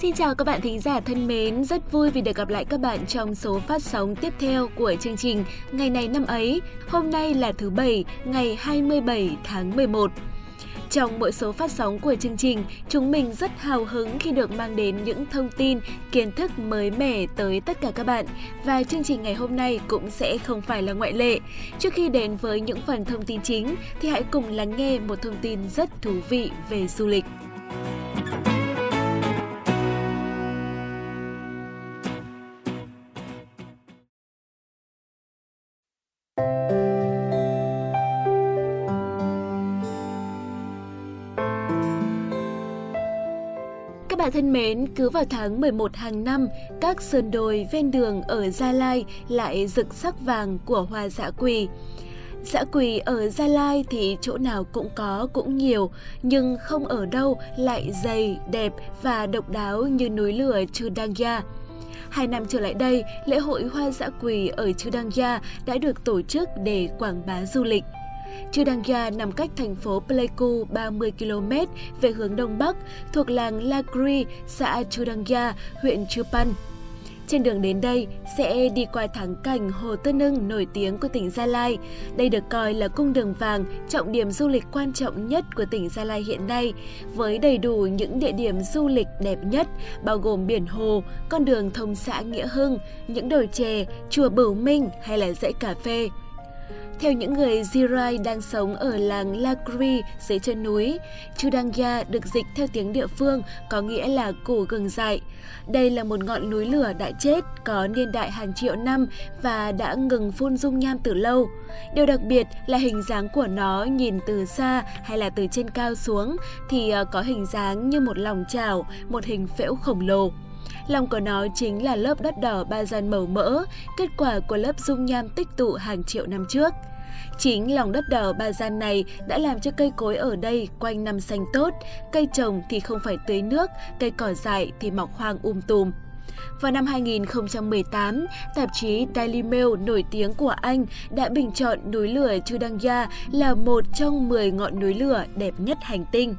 Xin chào các bạn thính giả thân mến, rất vui vì được gặp lại các bạn trong số phát sóng tiếp theo của chương trình Ngày này năm ấy. Hôm nay là thứ Bảy, ngày 27 tháng 11. Trong mỗi số phát sóng của chương trình, chúng mình rất hào hứng khi được mang đến những thông tin, kiến thức mới mẻ tới tất cả các bạn. Và chương trình ngày hôm nay cũng sẽ không phải là ngoại lệ. Trước khi đến với những phần thông tin chính, thì hãy cùng lắng nghe một thông tin rất thú vị về du lịch. Thân mến, cứ vào tháng 11 hàng năm, các sườn đồi ven đường ở Gia Lai lại rực sắc vàng của hoa dã quỳ. Dã quỳ ở Gia Lai thì chỗ nào cũng có cũng nhiều, nhưng không ở đâu lại dày, đẹp và độc đáo như núi lửa Chư Đăng Gia. Hai năm trở lại đây, lễ hội hoa dã quỳ ở Chư Đăng Gia đã được tổ chức để quảng bá du lịch. Chudangya nằm cách thành phố Pleiku 30 km về hướng đông bắc, thuộc làng Lagri, xã Chudangya, huyện Chupan. Trên đường đến đây sẽ đi qua thắng cảnh Hồ Tân Nưng nổi tiếng của tỉnh Gia Lai. Đây được coi là cung đường vàng, trọng điểm du lịch quan trọng nhất của tỉnh Gia Lai hiện nay, với đầy đủ những địa điểm du lịch đẹp nhất, bao gồm biển hồ, con đường thông xã Nghĩa Hưng, những đồi chè, chùa Bửu Minh hay là dãy cà phê. Theo những người Zirai đang sống ở làng Lagri dưới chân núi, Chudangya được dịch theo tiếng địa phương có nghĩa là củ gừng dại. Đây là một ngọn núi lửa đã chết, có niên đại hàng triệu năm và đã ngừng phun dung nham từ lâu. Điều đặc biệt là hình dáng của nó nhìn từ xa hay là từ trên cao xuống thì ờ, có hình dáng như một lòng chảo, một hình phễu khổng lồ. Lòng của nó chính là lớp đất đỏ ba gian màu mỡ, kết quả của lớp dung nham tích tụ hàng triệu năm trước. Chính lòng đất đỏ ba gian này đã làm cho cây cối ở đây quanh năm xanh tốt, cây trồng thì không phải tưới nước, cây cỏ dại thì mọc hoang um tùm. Vào năm 2018, tạp chí Daily Mail nổi tiếng của Anh đã bình chọn núi lửa Chudangya là một trong 10 ngọn núi lửa đẹp nhất hành tinh.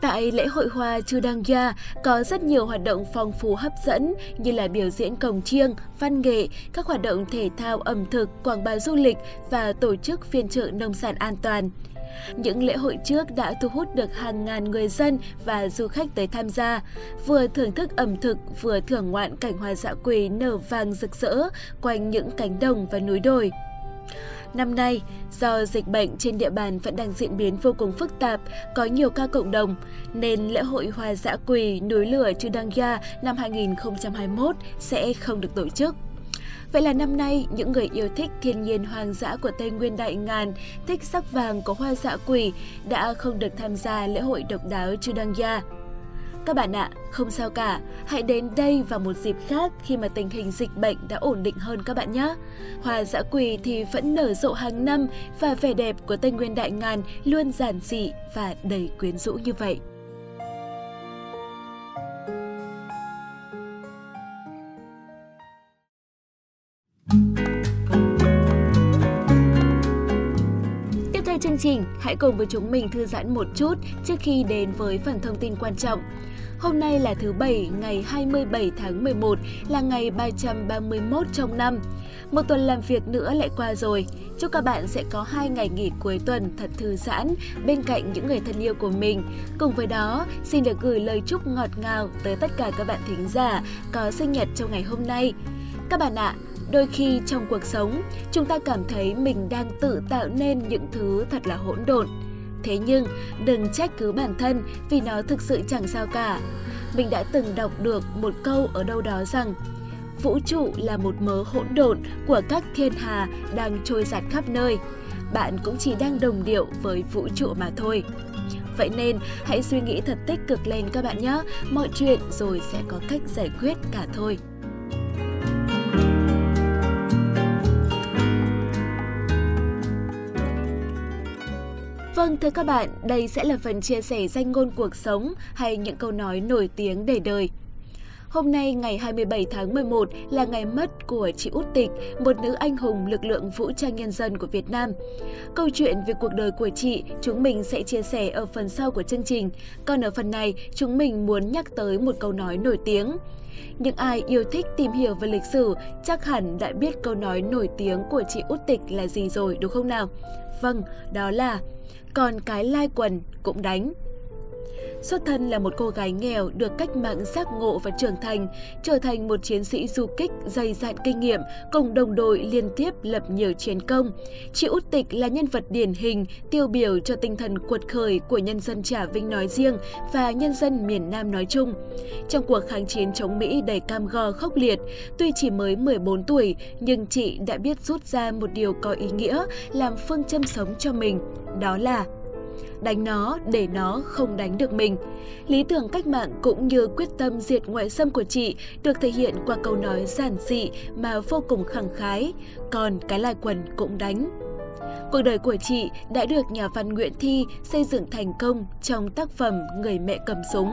Tại lễ hội hoa Chudangya có rất nhiều hoạt động phong phú hấp dẫn như là biểu diễn cồng chiêng, văn nghệ, các hoạt động thể thao ẩm thực, quảng bá du lịch và tổ chức phiên chợ nông sản an toàn. Những lễ hội trước đã thu hút được hàng ngàn người dân và du khách tới tham gia, vừa thưởng thức ẩm thực vừa thưởng ngoạn cảnh hoa dã quỳ nở vàng rực rỡ quanh những cánh đồng và núi đồi. Năm nay, do dịch bệnh trên địa bàn vẫn đang diễn biến vô cùng phức tạp, có nhiều ca cộng đồng, nên lễ hội hoa dã quỳ núi lửa Chudangya năm 2021 sẽ không được tổ chức. Vậy là năm nay, những người yêu thích thiên nhiên hoang dã của Tây Nguyên Đại Ngàn, thích sắc vàng của hoa dã quỳ đã không được tham gia lễ hội độc đáo Chudangya. Các bạn ạ, không sao cả, hãy đến đây vào một dịp khác khi mà tình hình dịch bệnh đã ổn định hơn các bạn nhé. Hoa dã quỳ thì vẫn nở rộ hàng năm và vẻ đẹp của Tây Nguyên Đại Ngàn luôn giản dị và đầy quyến rũ như vậy. Tiếp theo chương trình, hãy cùng với chúng mình thư giãn một chút trước khi đến với phần thông tin quan trọng. Hôm nay là thứ Bảy, ngày 27 tháng 11, là ngày 331 trong năm. Một tuần làm việc nữa lại qua rồi. Chúc các bạn sẽ có hai ngày nghỉ cuối tuần thật thư giãn bên cạnh những người thân yêu của mình. Cùng với đó, xin được gửi lời chúc ngọt ngào tới tất cả các bạn thính giả có sinh nhật trong ngày hôm nay. Các bạn ạ, đôi khi trong cuộc sống, chúng ta cảm thấy mình đang tự tạo nên những thứ thật là hỗn độn Thế nhưng, đừng trách cứ bản thân vì nó thực sự chẳng sao cả. Mình đã từng đọc được một câu ở đâu đó rằng Vũ trụ là một mớ hỗn độn của các thiên hà đang trôi giặt khắp nơi. Bạn cũng chỉ đang đồng điệu với vũ trụ mà thôi. Vậy nên hãy suy nghĩ thật tích cực lên các bạn nhé. Mọi chuyện rồi sẽ có cách giải quyết cả thôi. Vâng, thưa các bạn, đây sẽ là phần chia sẻ danh ngôn cuộc sống hay những câu nói nổi tiếng để đời. Hôm nay ngày 27 tháng 11 là ngày mất của chị Út Tịch, một nữ anh hùng lực lượng vũ trang nhân dân của Việt Nam. Câu chuyện về cuộc đời của chị chúng mình sẽ chia sẻ ở phần sau của chương trình. Còn ở phần này, chúng mình muốn nhắc tới một câu nói nổi tiếng. Những ai yêu thích tìm hiểu về lịch sử chắc hẳn đã biết câu nói nổi tiếng của chị Út Tịch là gì rồi đúng không nào? Vâng, đó là còn cái lai quần cũng đánh. Xuất thân là một cô gái nghèo được cách mạng giác ngộ và trưởng thành, trở thành một chiến sĩ du kích dày dạn kinh nghiệm, cùng đồng đội liên tiếp lập nhiều chiến công. Chị Út Tịch là nhân vật điển hình, tiêu biểu cho tinh thần cuột khởi của nhân dân Trà Vinh nói riêng và nhân dân miền Nam nói chung. Trong cuộc kháng chiến chống Mỹ đầy cam go khốc liệt, tuy chỉ mới 14 tuổi, nhưng chị đã biết rút ra một điều có ý nghĩa làm phương châm sống cho mình, đó là đánh nó để nó không đánh được mình. Lý tưởng cách mạng cũng như quyết tâm diệt ngoại xâm của chị được thể hiện qua câu nói giản dị mà vô cùng khẳng khái, còn cái lai quần cũng đánh. Cuộc đời của chị đã được nhà văn Nguyễn Thi xây dựng thành công trong tác phẩm Người mẹ cầm súng.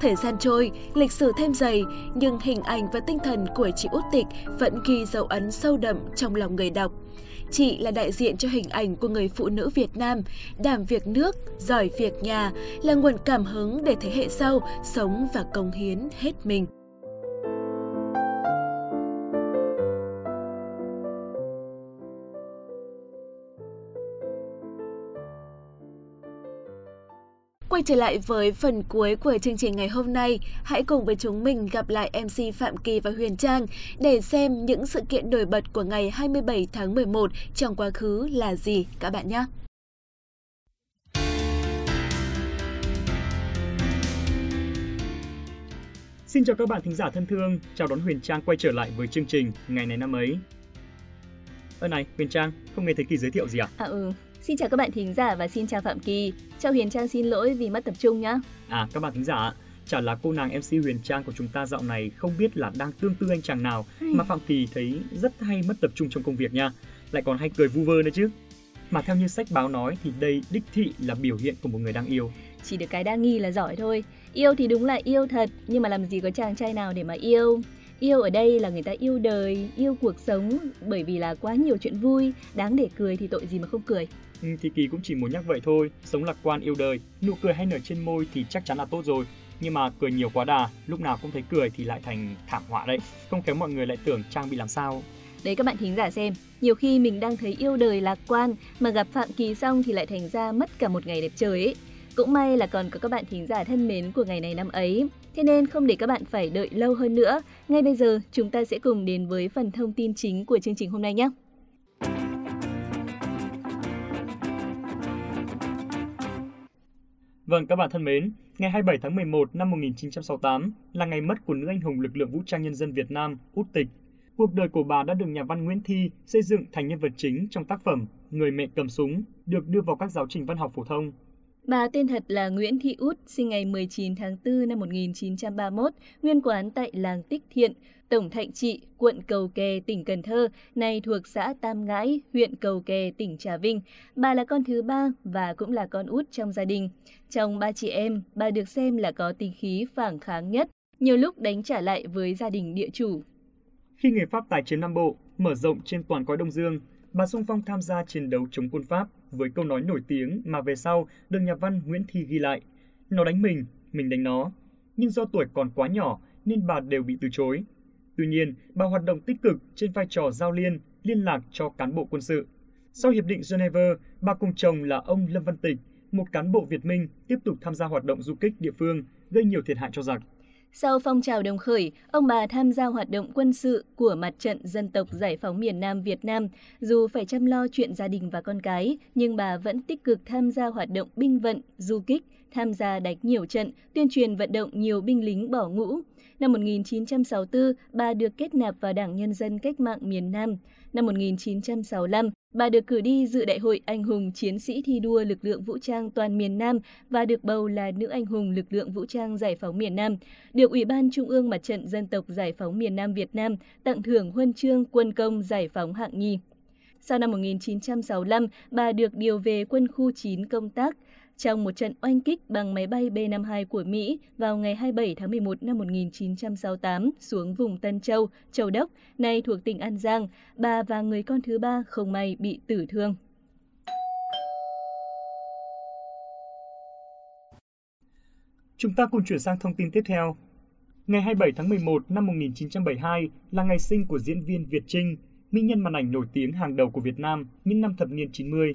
Thời gian trôi, lịch sử thêm dày, nhưng hình ảnh và tinh thần của chị Út Tịch vẫn ghi dấu ấn sâu đậm trong lòng người đọc. Chị là đại diện cho hình ảnh của người phụ nữ Việt Nam, đảm việc nước, giỏi việc nhà, là nguồn cảm hứng để thế hệ sau sống và công hiến hết mình. Quay trở lại với phần cuối của chương trình ngày hôm nay, hãy cùng với chúng mình gặp lại MC Phạm Kỳ và Huyền Trang để xem những sự kiện nổi bật của ngày 27 tháng 11 trong quá khứ là gì các bạn nhé. Xin chào các bạn thính giả thân thương, chào đón Huyền Trang quay trở lại với chương trình Ngày này năm ấy. Ơ này, Huyền Trang, không nghe thấy Kỳ giới thiệu gì à? À ừ, Xin chào các bạn thính giả và xin chào Phạm Kỳ. Chào Huyền Trang xin lỗi vì mất tập trung nhá. À các bạn thính giả, chả là cô nàng MC Huyền Trang của chúng ta dạo này không biết là đang tương tư anh chàng nào mà Phạm Kỳ thấy rất hay mất tập trung trong công việc nha. Lại còn hay cười vu vơ nữa chứ. Mà theo như sách báo nói thì đây đích thị là biểu hiện của một người đang yêu. Chỉ được cái đa nghi là giỏi thôi. Yêu thì đúng là yêu thật, nhưng mà làm gì có chàng trai nào để mà yêu. Yêu ở đây là người ta yêu đời, yêu cuộc sống bởi vì là quá nhiều chuyện vui, đáng để cười thì tội gì mà không cười. Ừ, thì Kỳ cũng chỉ muốn nhắc vậy thôi, sống lạc quan yêu đời, nụ cười hay nở trên môi thì chắc chắn là tốt rồi. Nhưng mà cười nhiều quá đà, lúc nào cũng thấy cười thì lại thành thảm họa đấy. Không khéo mọi người lại tưởng Trang bị làm sao. Đấy các bạn thính giả xem, nhiều khi mình đang thấy yêu đời lạc quan mà gặp Phạm Kỳ xong thì lại thành ra mất cả một ngày đẹp trời ấy. Cũng may là còn có các bạn thính giả thân mến của ngày này năm ấy. Thế nên không để các bạn phải đợi lâu hơn nữa, ngay bây giờ chúng ta sẽ cùng đến với phần thông tin chính của chương trình hôm nay nhé. Vâng, các bạn thân mến, ngày 27 tháng 11 năm 1968 là ngày mất của nữ anh hùng lực lượng vũ trang nhân dân Việt Nam, Út Tịch. Cuộc đời của bà đã được nhà văn Nguyễn Thi xây dựng thành nhân vật chính trong tác phẩm Người mẹ cầm súng, được đưa vào các giáo trình văn học phổ thông. Bà tên thật là Nguyễn Thị Út, sinh ngày 19 tháng 4 năm 1931, nguyên quán tại làng Tích Thiện, Tổng Thạnh Trị, quận Cầu Kè, tỉnh Cần Thơ, nay thuộc xã Tam Ngãi, huyện Cầu Kè, tỉnh Trà Vinh. Bà là con thứ ba và cũng là con út trong gia đình. Trong ba chị em, bà được xem là có tính khí phản kháng nhất, nhiều lúc đánh trả lại với gia đình địa chủ. Khi người Pháp tài chiến Nam Bộ mở rộng trên toàn cõi Đông Dương, bà sung phong tham gia chiến đấu chống quân Pháp với câu nói nổi tiếng mà về sau được nhà văn Nguyễn Thi ghi lại. Nó đánh mình, mình đánh nó. Nhưng do tuổi còn quá nhỏ nên bà đều bị từ chối. Tuy nhiên, bà hoạt động tích cực trên vai trò giao liên, liên lạc cho cán bộ quân sự. Sau Hiệp định Geneva, bà cùng chồng là ông Lâm Văn Tịch, một cán bộ Việt Minh tiếp tục tham gia hoạt động du kích địa phương, gây nhiều thiệt hại cho giặc. Sau phong trào đồng khởi, ông bà tham gia hoạt động quân sự của mặt trận dân tộc giải phóng miền Nam Việt Nam. Dù phải chăm lo chuyện gia đình và con cái, nhưng bà vẫn tích cực tham gia hoạt động binh vận, du kích, tham gia đánh nhiều trận, tuyên truyền vận động nhiều binh lính bỏ ngũ. Năm 1964, bà được kết nạp vào Đảng Nhân dân Cách mạng miền Nam. Năm 1965, bà được cử đi dự đại hội anh hùng chiến sĩ thi đua lực lượng vũ trang toàn miền Nam và được bầu là nữ anh hùng lực lượng vũ trang giải phóng miền Nam. Được Ủy ban Trung ương Mặt trận Dân tộc Giải phóng miền Nam Việt Nam tặng thưởng huân chương quân công giải phóng hạng nhì. Sau năm 1965, bà được điều về quân khu 9 công tác trong một trận oanh kích bằng máy bay B-52 của Mỹ vào ngày 27 tháng 11 năm 1968 xuống vùng Tân Châu, Châu Đốc, nay thuộc tỉnh An Giang, bà và người con thứ ba không may bị tử thương. Chúng ta cùng chuyển sang thông tin tiếp theo. Ngày 27 tháng 11 năm 1972 là ngày sinh của diễn viên Việt Trinh, mỹ nhân màn ảnh nổi tiếng hàng đầu của Việt Nam những năm thập niên 90.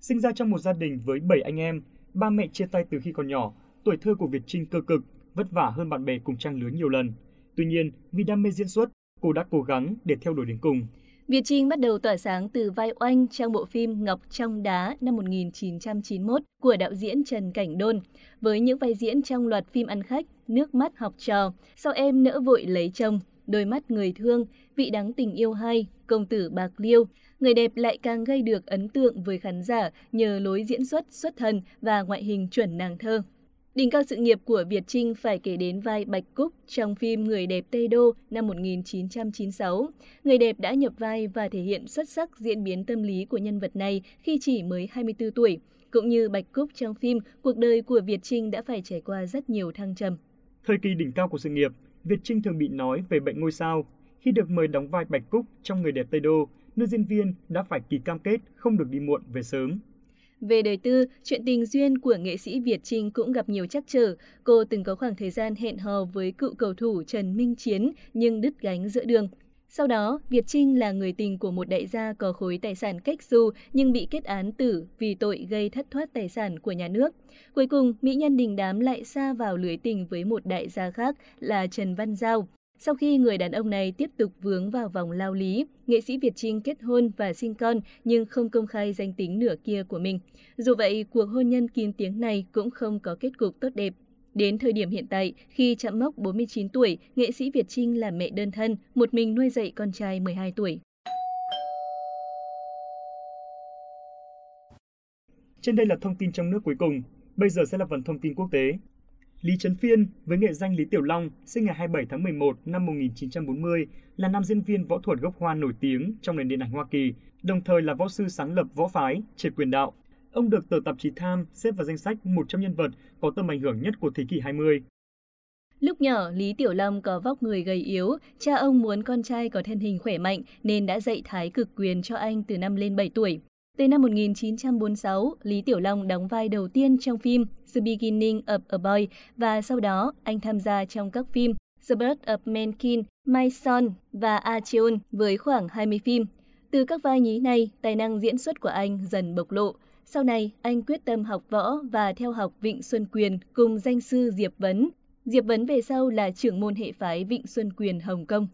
Sinh ra trong một gia đình với 7 anh em, ba mẹ chia tay từ khi còn nhỏ, tuổi thơ của Việt Trinh cơ cực, vất vả hơn bạn bè cùng trang lứa nhiều lần. Tuy nhiên, vì đam mê diễn xuất, cô đã cố gắng để theo đuổi đến cùng. Việt Trinh bắt đầu tỏa sáng từ vai oanh trong bộ phim Ngọc trong đá năm 1991 của đạo diễn Trần Cảnh Đôn, với những vai diễn trong loạt phim ăn khách, nước mắt học trò, sau em nỡ vội lấy chồng, đôi mắt người thương, vị đắng tình yêu hay, công tử bạc liêu. Người đẹp lại càng gây được ấn tượng với khán giả nhờ lối diễn xuất xuất thần và ngoại hình chuẩn nàng thơ. Đỉnh cao sự nghiệp của Việt Trinh phải kể đến vai Bạch Cúc trong phim Người đẹp Tây Đô năm 1996. Người đẹp đã nhập vai và thể hiện xuất sắc diễn biến tâm lý của nhân vật này khi chỉ mới 24 tuổi. Cũng như Bạch Cúc trong phim, cuộc đời của Việt Trinh đã phải trải qua rất nhiều thăng trầm. Thời kỳ đỉnh cao của sự nghiệp, Việt Trinh thường bị nói về bệnh ngôi sao. Khi được mời đóng vai Bạch Cúc trong Người đẹp Tây Đô, nữ diễn viên đã phải ký cam kết không được đi muộn về sớm. Về đời tư, chuyện tình duyên của nghệ sĩ Việt Trinh cũng gặp nhiều trắc trở. Cô từng có khoảng thời gian hẹn hò với cựu cầu thủ Trần Minh Chiến nhưng đứt gánh giữa đường. Sau đó, Việt Trinh là người tình của một đại gia có khối tài sản cách du nhưng bị kết án tử vì tội gây thất thoát tài sản của nhà nước. Cuối cùng, mỹ nhân đình đám lại xa vào lưới tình với một đại gia khác là Trần Văn Giao. Sau khi người đàn ông này tiếp tục vướng vào vòng lao lý, nghệ sĩ Việt Trinh kết hôn và sinh con nhưng không công khai danh tính nửa kia của mình. Dù vậy, cuộc hôn nhân kín tiếng này cũng không có kết cục tốt đẹp. Đến thời điểm hiện tại, khi chạm mốc 49 tuổi, nghệ sĩ Việt Trinh là mẹ đơn thân, một mình nuôi dạy con trai 12 tuổi. Trên đây là thông tin trong nước cuối cùng. Bây giờ sẽ là phần thông tin quốc tế. Lý Trấn Phiên với nghệ danh Lý Tiểu Long, sinh ngày 27 tháng 11 năm 1940, là nam diễn viên võ thuật gốc Hoa nổi tiếng trong nền điện ảnh Hoa Kỳ, đồng thời là võ sư sáng lập võ phái, triệt quyền đạo. Ông được tờ tạp chí Time xếp vào danh sách 100 nhân vật có tầm ảnh hưởng nhất của thế kỷ 20. Lúc nhỏ, Lý Tiểu Long có vóc người gầy yếu, cha ông muốn con trai có thân hình khỏe mạnh nên đã dạy thái cực quyền cho anh từ năm lên 7 tuổi. Từ năm 1946, Lý Tiểu Long đóng vai đầu tiên trong phim The Beginning of a Boy và sau đó anh tham gia trong các phim The Birth of Mankind, My Son và Acheon với khoảng 20 phim. Từ các vai nhí này, tài năng diễn xuất của anh dần bộc lộ. Sau này, anh quyết tâm học võ và theo học Vịnh Xuân Quyền cùng danh sư Diệp Vấn. Diệp Vấn về sau là trưởng môn hệ phái Vịnh Xuân Quyền Hồng Kông.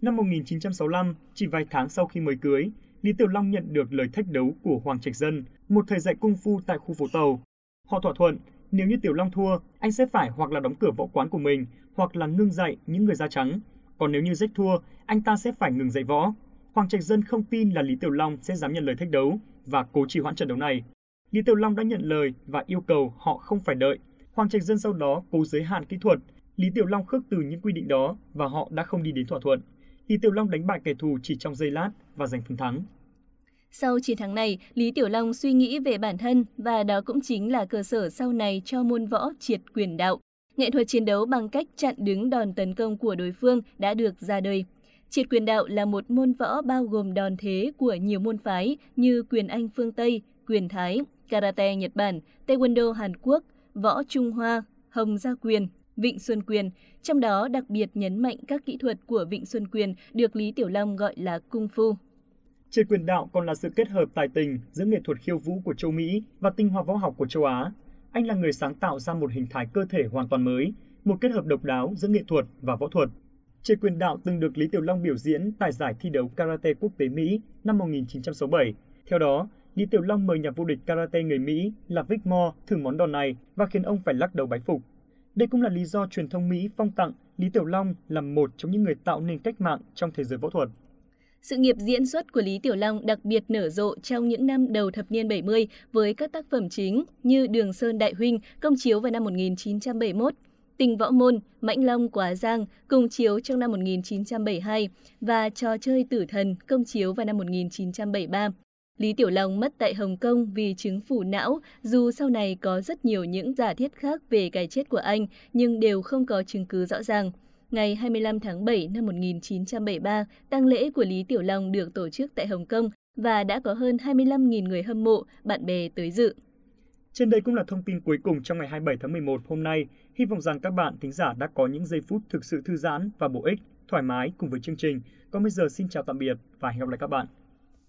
Năm 1965, chỉ vài tháng sau khi mới cưới, Lý Tiểu Long nhận được lời thách đấu của Hoàng Trạch Dân, một thầy dạy cung phu tại khu phố tàu. Họ thỏa thuận, nếu như Tiểu Long thua, anh sẽ phải hoặc là đóng cửa võ quán của mình, hoặc là ngưng dạy những người da trắng. Còn nếu như Jack thua, anh ta sẽ phải ngừng dạy võ. Hoàng Trạch Dân không tin là Lý Tiểu Long sẽ dám nhận lời thách đấu và cố trì hoãn trận đấu này. Lý Tiểu Long đã nhận lời và yêu cầu họ không phải đợi. Hoàng Trạch Dân sau đó cố giới hạn kỹ thuật. Lý Tiểu Long khước từ những quy định đó và họ đã không đi đến thỏa thuận. Lý Tiểu Long đánh bại kẻ thù chỉ trong giây lát và giành phần thắng. Sau chiến thắng này, Lý Tiểu Long suy nghĩ về bản thân và đó cũng chính là cơ sở sau này cho môn võ triệt quyền đạo. Nghệ thuật chiến đấu bằng cách chặn đứng đòn tấn công của đối phương đã được ra đời. Triệt quyền đạo là một môn võ bao gồm đòn thế của nhiều môn phái như quyền Anh phương Tây, quyền Thái, karate Nhật Bản, taekwondo Hàn Quốc, võ Trung Hoa, hồng gia quyền, Vịnh Xuân Quyền, trong đó đặc biệt nhấn mạnh các kỹ thuật của Vịnh Xuân Quyền được Lý Tiểu Long gọi là cung phu. Trên quyền đạo còn là sự kết hợp tài tình giữa nghệ thuật khiêu vũ của châu Mỹ và tinh hoa võ học của châu Á. Anh là người sáng tạo ra một hình thái cơ thể hoàn toàn mới, một kết hợp độc đáo giữa nghệ thuật và võ thuật. Trên quyền đạo từng được Lý Tiểu Long biểu diễn tại giải thi đấu karate quốc tế Mỹ năm 1967. Theo đó, Lý Tiểu Long mời nhà vô địch karate người Mỹ là Vic Moore thử món đòn này và khiến ông phải lắc đầu bái phục. Đây cũng là lý do truyền thông Mỹ phong tặng Lý Tiểu Long là một trong những người tạo nên cách mạng trong thế giới võ thuật. Sự nghiệp diễn xuất của Lý Tiểu Long đặc biệt nở rộ trong những năm đầu thập niên 70 với các tác phẩm chính như Đường Sơn Đại Huynh công chiếu vào năm 1971, Tình Võ Môn, Mãnh Long Quá Giang cùng chiếu trong năm 1972 và Trò chơi tử thần công chiếu vào năm 1973. Lý Tiểu Long mất tại Hồng Kông vì chứng phủ não, dù sau này có rất nhiều những giả thiết khác về cái chết của anh, nhưng đều không có chứng cứ rõ ràng. Ngày 25 tháng 7 năm 1973, tang lễ của Lý Tiểu Long được tổ chức tại Hồng Kông và đã có hơn 25.000 người hâm mộ, bạn bè tới dự. Trên đây cũng là thông tin cuối cùng trong ngày 27 tháng 11 hôm nay. Hy vọng rằng các bạn thính giả đã có những giây phút thực sự thư giãn và bổ ích, thoải mái cùng với chương trình. Còn bây giờ xin chào tạm biệt và hẹn gặp lại các bạn.